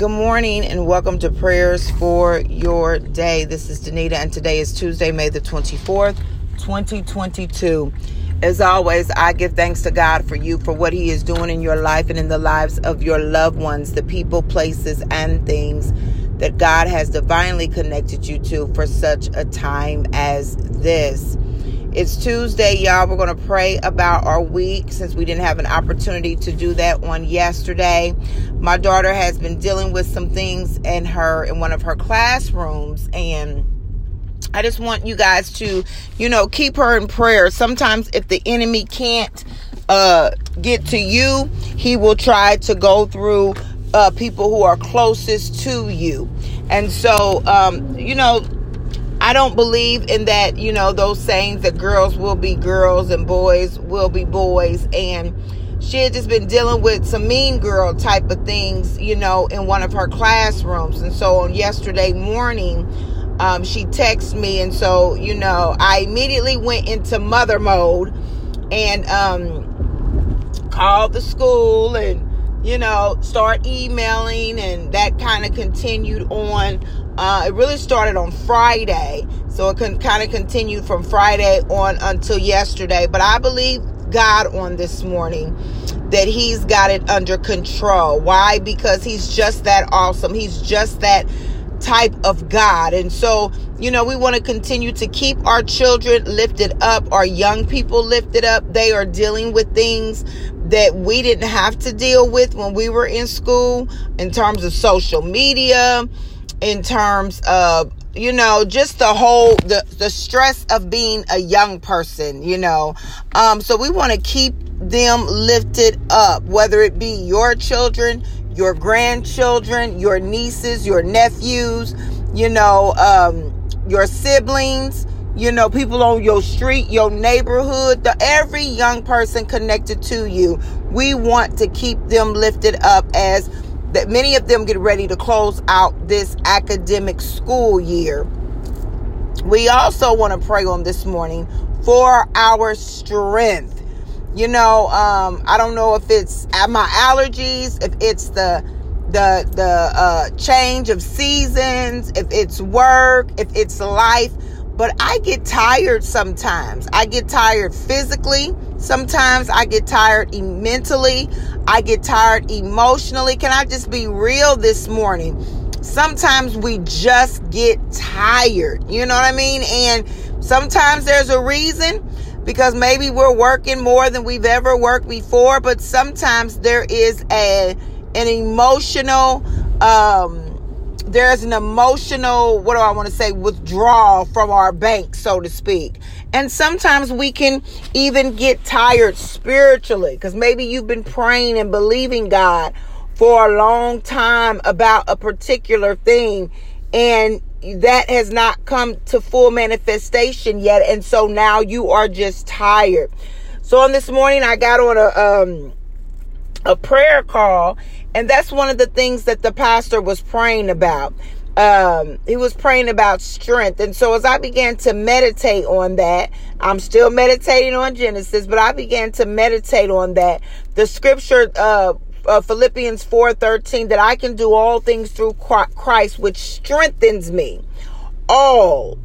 Good morning and welcome to prayers for your day. This is Danita and today is Tuesday, May the 24th, 2022. As always, I give thanks to God for you for what He is doing in your life and in the lives of your loved ones, the people, places, and things that God has divinely connected you to for such a time as this. It's Tuesday, y'all. We're going to pray about our week since we didn't have an opportunity to do that one yesterday. My daughter has been dealing with some things in her in one of her classrooms and I just want you guys to, you know, keep her in prayer. Sometimes if the enemy can't uh get to you, he will try to go through uh people who are closest to you. And so um you know, I don't believe in that, you know, those sayings that girls will be girls and boys will be boys. And she had just been dealing with some mean girl type of things, you know, in one of her classrooms. And so on yesterday morning, um, she texted me. And so, you know, I immediately went into mother mode and um, called the school and, you know, start emailing. And that kind of continued on uh, it really started on Friday, so it kind of continued from Friday on until yesterday. But I believe God on this morning that He's got it under control. Why? Because He's just that awesome. He's just that type of God. And so, you know, we want to continue to keep our children lifted up, our young people lifted up. They are dealing with things that we didn't have to deal with when we were in school in terms of social media in terms of you know just the whole the the stress of being a young person you know. Um so we want to keep them lifted up whether it be your children your grandchildren your nieces your nephews you know um your siblings you know people on your street your neighborhood the every young person connected to you we want to keep them lifted up as that many of them get ready to close out this academic school year. We also want to pray on this morning for our strength. You know, um, I don't know if it's my allergies, if it's the the the uh, change of seasons, if it's work, if it's life, but I get tired sometimes. I get tired physically. Sometimes I get tired mentally. I get tired emotionally. Can I just be real this morning? Sometimes we just get tired. You know what I mean? And sometimes there's a reason because maybe we're working more than we've ever worked before, but sometimes there is a an emotional um there's an emotional, what do I want to say, withdrawal from our bank, so to speak. And sometimes we can even get tired spiritually because maybe you've been praying and believing God for a long time about a particular thing and that has not come to full manifestation yet. And so now you are just tired. So on this morning, I got on a, um, a prayer call and that's one of the things that the pastor was praying about. Um, he was praying about strength. And so as I began to meditate on that, I'm still meditating on Genesis, but I began to meditate on that. The scripture, uh, uh, Philippians 4:13 that I can do all things through Christ which strengthens me. All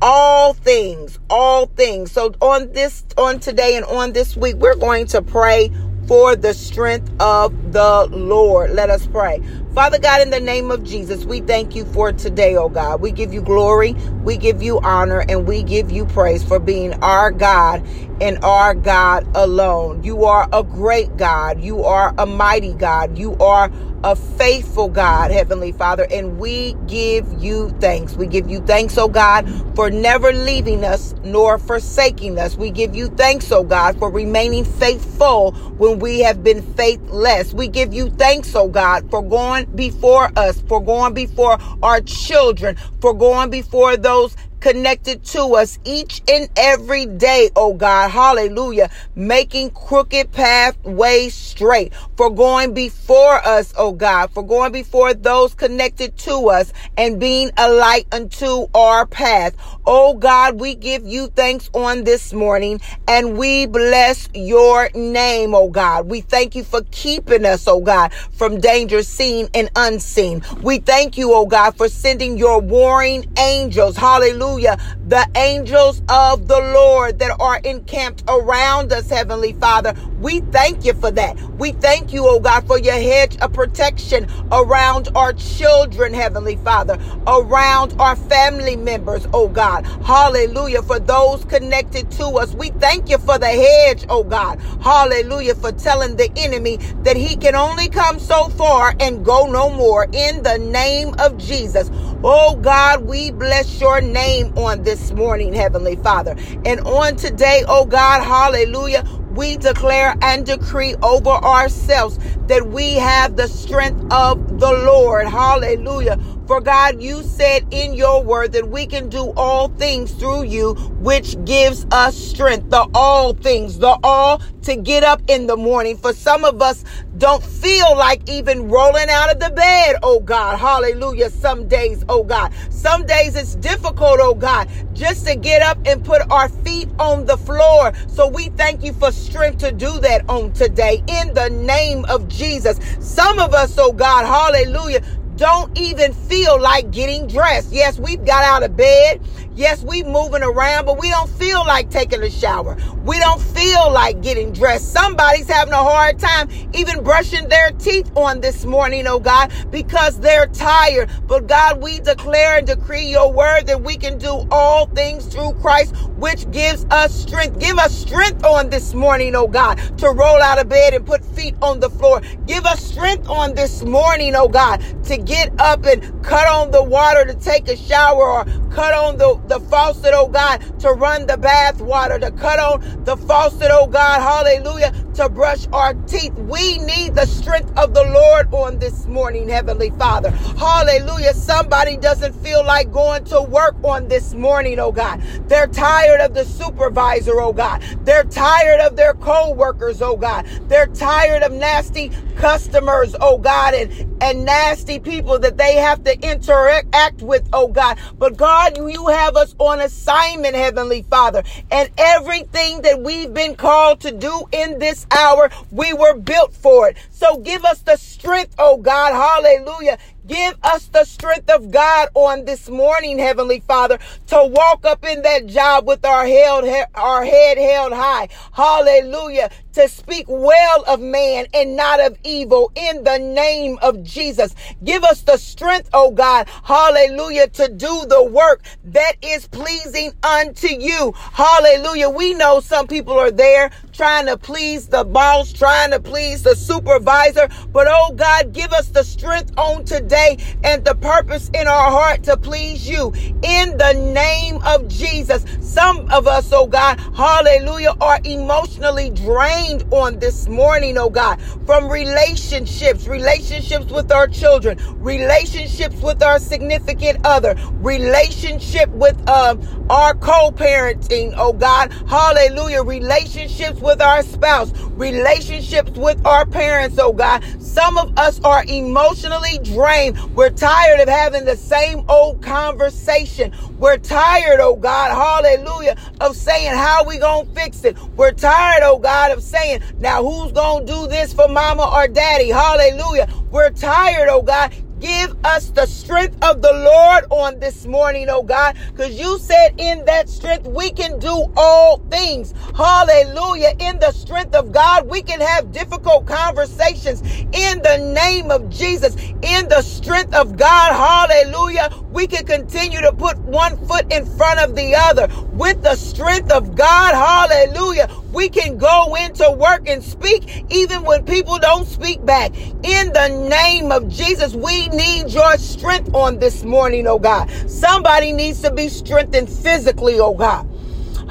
all things, all things. So on this on today and on this week we're going to pray for the strength of the Lord. Let us pray. Father God, in the name of Jesus, we thank you for today, oh God. We give you glory, we give you honor, and we give you praise for being our God and our God alone. You are a great God. You are a mighty God. You are a faithful God, Heavenly Father, and we give you thanks. We give you thanks, oh God, for never leaving us nor forsaking us. We give you thanks, oh God, for remaining faithful when we have been faithless. We give you thanks, oh God, for going before us, for going before our children, for going before those connected to us each and every day, oh God. Hallelujah. Making crooked pathways straight, for going before us, oh God, for going before those connected to us and being a light unto our path. Oh God, we give you thanks on this morning and we bless your name, oh God. We thank you for keeping us, oh God, from danger seen and unseen. We thank you, oh God, for sending your warring angels. Hallelujah. The angels of the Lord that are encamped around us, Heavenly Father. We thank you for that. We thank you, oh God, for your hedge of protection around our children, Heavenly Father, around our family members, oh God. Hallelujah. For those connected to us, we thank you for the hedge, oh God. Hallelujah. For telling the enemy that he can only come so far and go no more in the name of Jesus. Oh God, we bless your name on this morning, Heavenly Father. And on today, oh God, hallelujah we declare and decree over ourselves that we have the strength of the Lord. Hallelujah. For God, you said in your word that we can do all things through you, which gives us strength. The all things, the all to get up in the morning. For some of us don't feel like even rolling out of the bed, oh God. Hallelujah. Some days, oh God. Some days it's difficult, oh God, just to get up and put our feet on the floor. So we thank you for strength to do that on today in the name of Jesus. Some of us, oh God, hallelujah, don't even feel like getting dressed. Yes, we've got out of bed. Yes, we moving around, but we don't feel like taking a shower. We don't feel like getting dressed. Somebody's having a hard time even brushing their teeth on this morning, oh God, because they're tired. But God, we declare and decree your word that we can do all things through Christ, which gives us strength. Give us strength on this morning, oh God, to roll out of bed and put feet on the floor. Give us strength on this morning, oh God, to get up and cut on the water to take a shower or cut on the, the faucet, oh God, to run the bath water, to cut on the faucet, oh God, hallelujah, to brush our teeth. We need the strength of the Lord on this morning, Heavenly Father. Hallelujah. Somebody doesn't feel like going to work on this morning, oh God. They're tired of the supervisor, oh God. They're tired of their co-workers, oh God. They're tired of nasty customers, oh God, and, and nasty people that they have to interact with, oh God. But God, you have us on assignment, Heavenly Father. And everything that we've been called to do in this hour, we were built for it. So give us the strength, oh God. Hallelujah. Give us the strength of God on this morning, Heavenly Father, to walk up in that job with our head, our head held high. Hallelujah. To speak well of man and not of evil in the name of Jesus. Give us the strength, oh God. Hallelujah. To do the work that is pleasing unto you. Hallelujah. We know some people are there trying to please the boss, trying to please the supervisor. But oh God, give us the strength on today and the purpose in our heart to please you in the name of Jesus. Some of us, oh God, hallelujah, are emotionally drained on this morning, oh God, from relationships, relationships with our children, relationships with our significant other, relationship with um, our co-parenting, oh God, hallelujah, relationships with our spouse, relationships with our parents, oh God. Some of us are emotionally drained. We're tired of having the same old conversation. We're tired, oh God, hallelujah, of saying how we gonna fix it. We're tired, oh God, of saying, now who's gonna do this for mama or daddy? Hallelujah. We're tired, oh God. Give us the strength of the Lord on this morning, oh God, because you said in that strength we can do all things. Hallelujah. In the strength of God, we can have difficult conversations in the name of Jesus. In the strength of God, hallelujah, we can continue to put one foot in front of the other. With the strength of God, hallelujah, we can go into work and speak even when people don't speak back. In the name of Jesus, we need your strength on this morning, oh God. Somebody needs to be strengthened physically, oh God.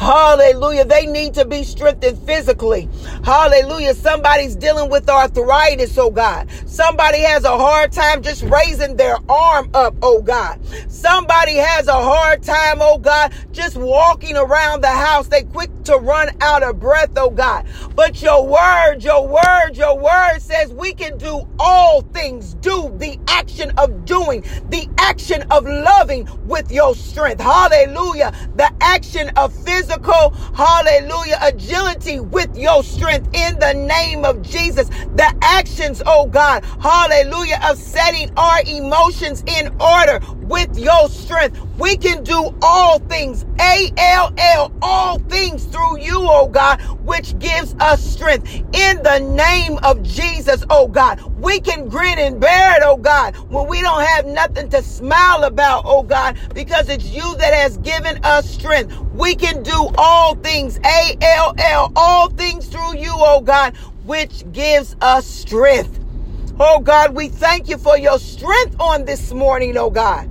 Hallelujah. They need to be strengthened physically. Hallelujah. Somebody's dealing with arthritis, oh God. Somebody has a hard time just raising their arm up, oh God. Somebody has a hard time, oh God, just walking around the house. They quick to run out of breath, oh God. But your word, your word, your word says we can do all things. Do the action of doing, the action of loving with your strength. Hallelujah. The action of physical, hallelujah, agility with your strength in the name of Jesus. The actions, oh God, hallelujah, of setting our emotions in order with your strength. We can do all things, A L L, all things through you, oh God, which gives us strength. In the name of Jesus, oh God, we can grin and bear it, oh God, when we don't have nothing to smile about, oh God, because it's you that has given us strength. We can do all things, A L L, all things through you, oh God, which gives us strength. Oh God, we thank you for your strength on this morning, oh God.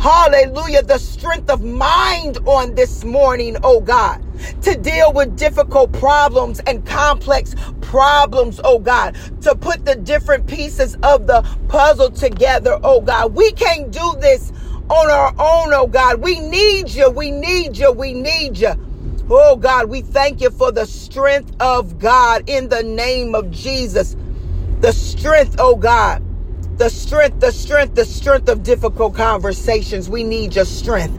Hallelujah. The strength of mind on this morning, oh God, to deal with difficult problems and complex problems, oh God, to put the different pieces of the puzzle together, oh God. We can't do this on our own, oh God. We need you. We need you. We need you. Oh God, we thank you for the strength of God in the name of Jesus. The strength, oh God the strength, the strength, the strength of difficult conversations. We need your strength.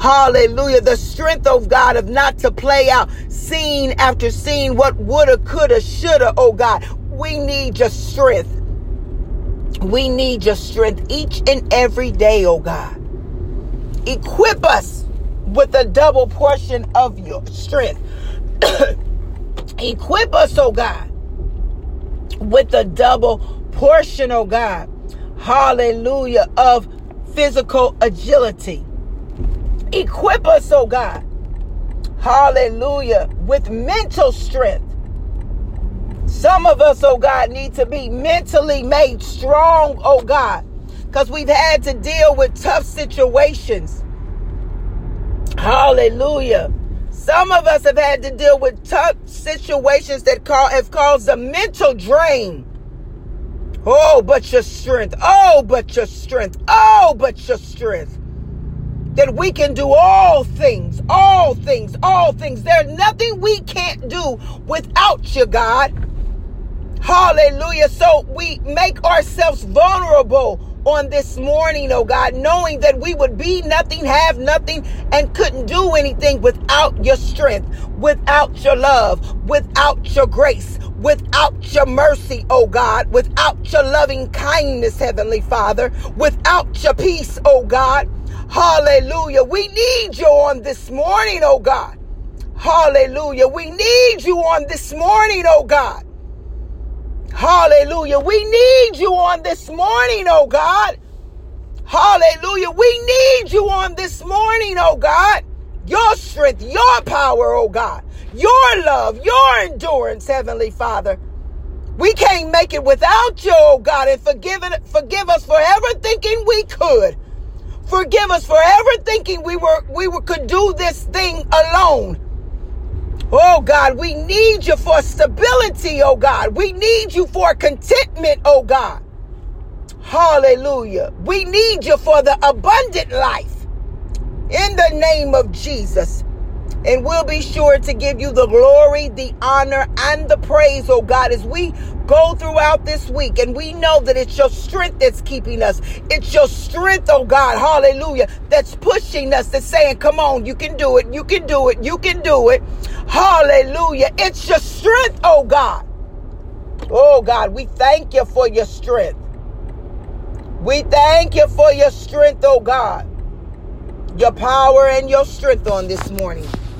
Hallelujah. The strength, of God, of not to play out scene after scene what woulda, coulda, shoulda, oh God. We need your strength. We need your strength each and every day, oh God. Equip us with a double portion of your strength. Equip us, oh God, with a double portion, oh God hallelujah, of physical agility. Equip us, oh God, hallelujah, with mental strength. Some of us, oh God, need to be mentally made strong, oh God, because we've had to deal with tough situations. Hallelujah. Some of us have had to deal with tough situations that have caused a mental drain. Oh, but your strength. Oh, but your strength. Oh, but your strength. That we can do all things, all things, all things. There's nothing we can't do without you, God. Hallelujah. So we make ourselves vulnerable on this morning, oh God, knowing that we would be nothing, have nothing, and couldn't do anything without your strength, without your love, without your grace, without your mercy, oh God, without your loving kindness, Heavenly Father, without your peace, oh God. Hallelujah. We need you on this morning, oh God. Hallelujah. We need you on this morning, oh God. Hallelujah. We need you on this morning, oh God. Hallelujah. We need you on this morning, oh God. Your strength, your power, oh God. Your love, your endurance, Heavenly Father. We can't make it without you, oh God, and forgive, it, forgive us for ever thinking we could. Forgive us for ever thinking we were we were, could do this thing alone. Oh God, we need you for stability, oh God. We need you for contentment, oh God. Hallelujah. We need you for the abundant life in the name of Jesus. And we'll be sure to give you the glory, the honor, and the praise, oh God, as we go throughout this week. And we know that it's your strength that's keeping us. It's your strength, oh God, hallelujah, that's pushing us, that's saying, come on, you can do it, you can do it, you can do it. Hallelujah. It's your strength, oh God. Oh God, we thank you for your strength. We thank you for your strength, oh God. Your power and your strength on this morning.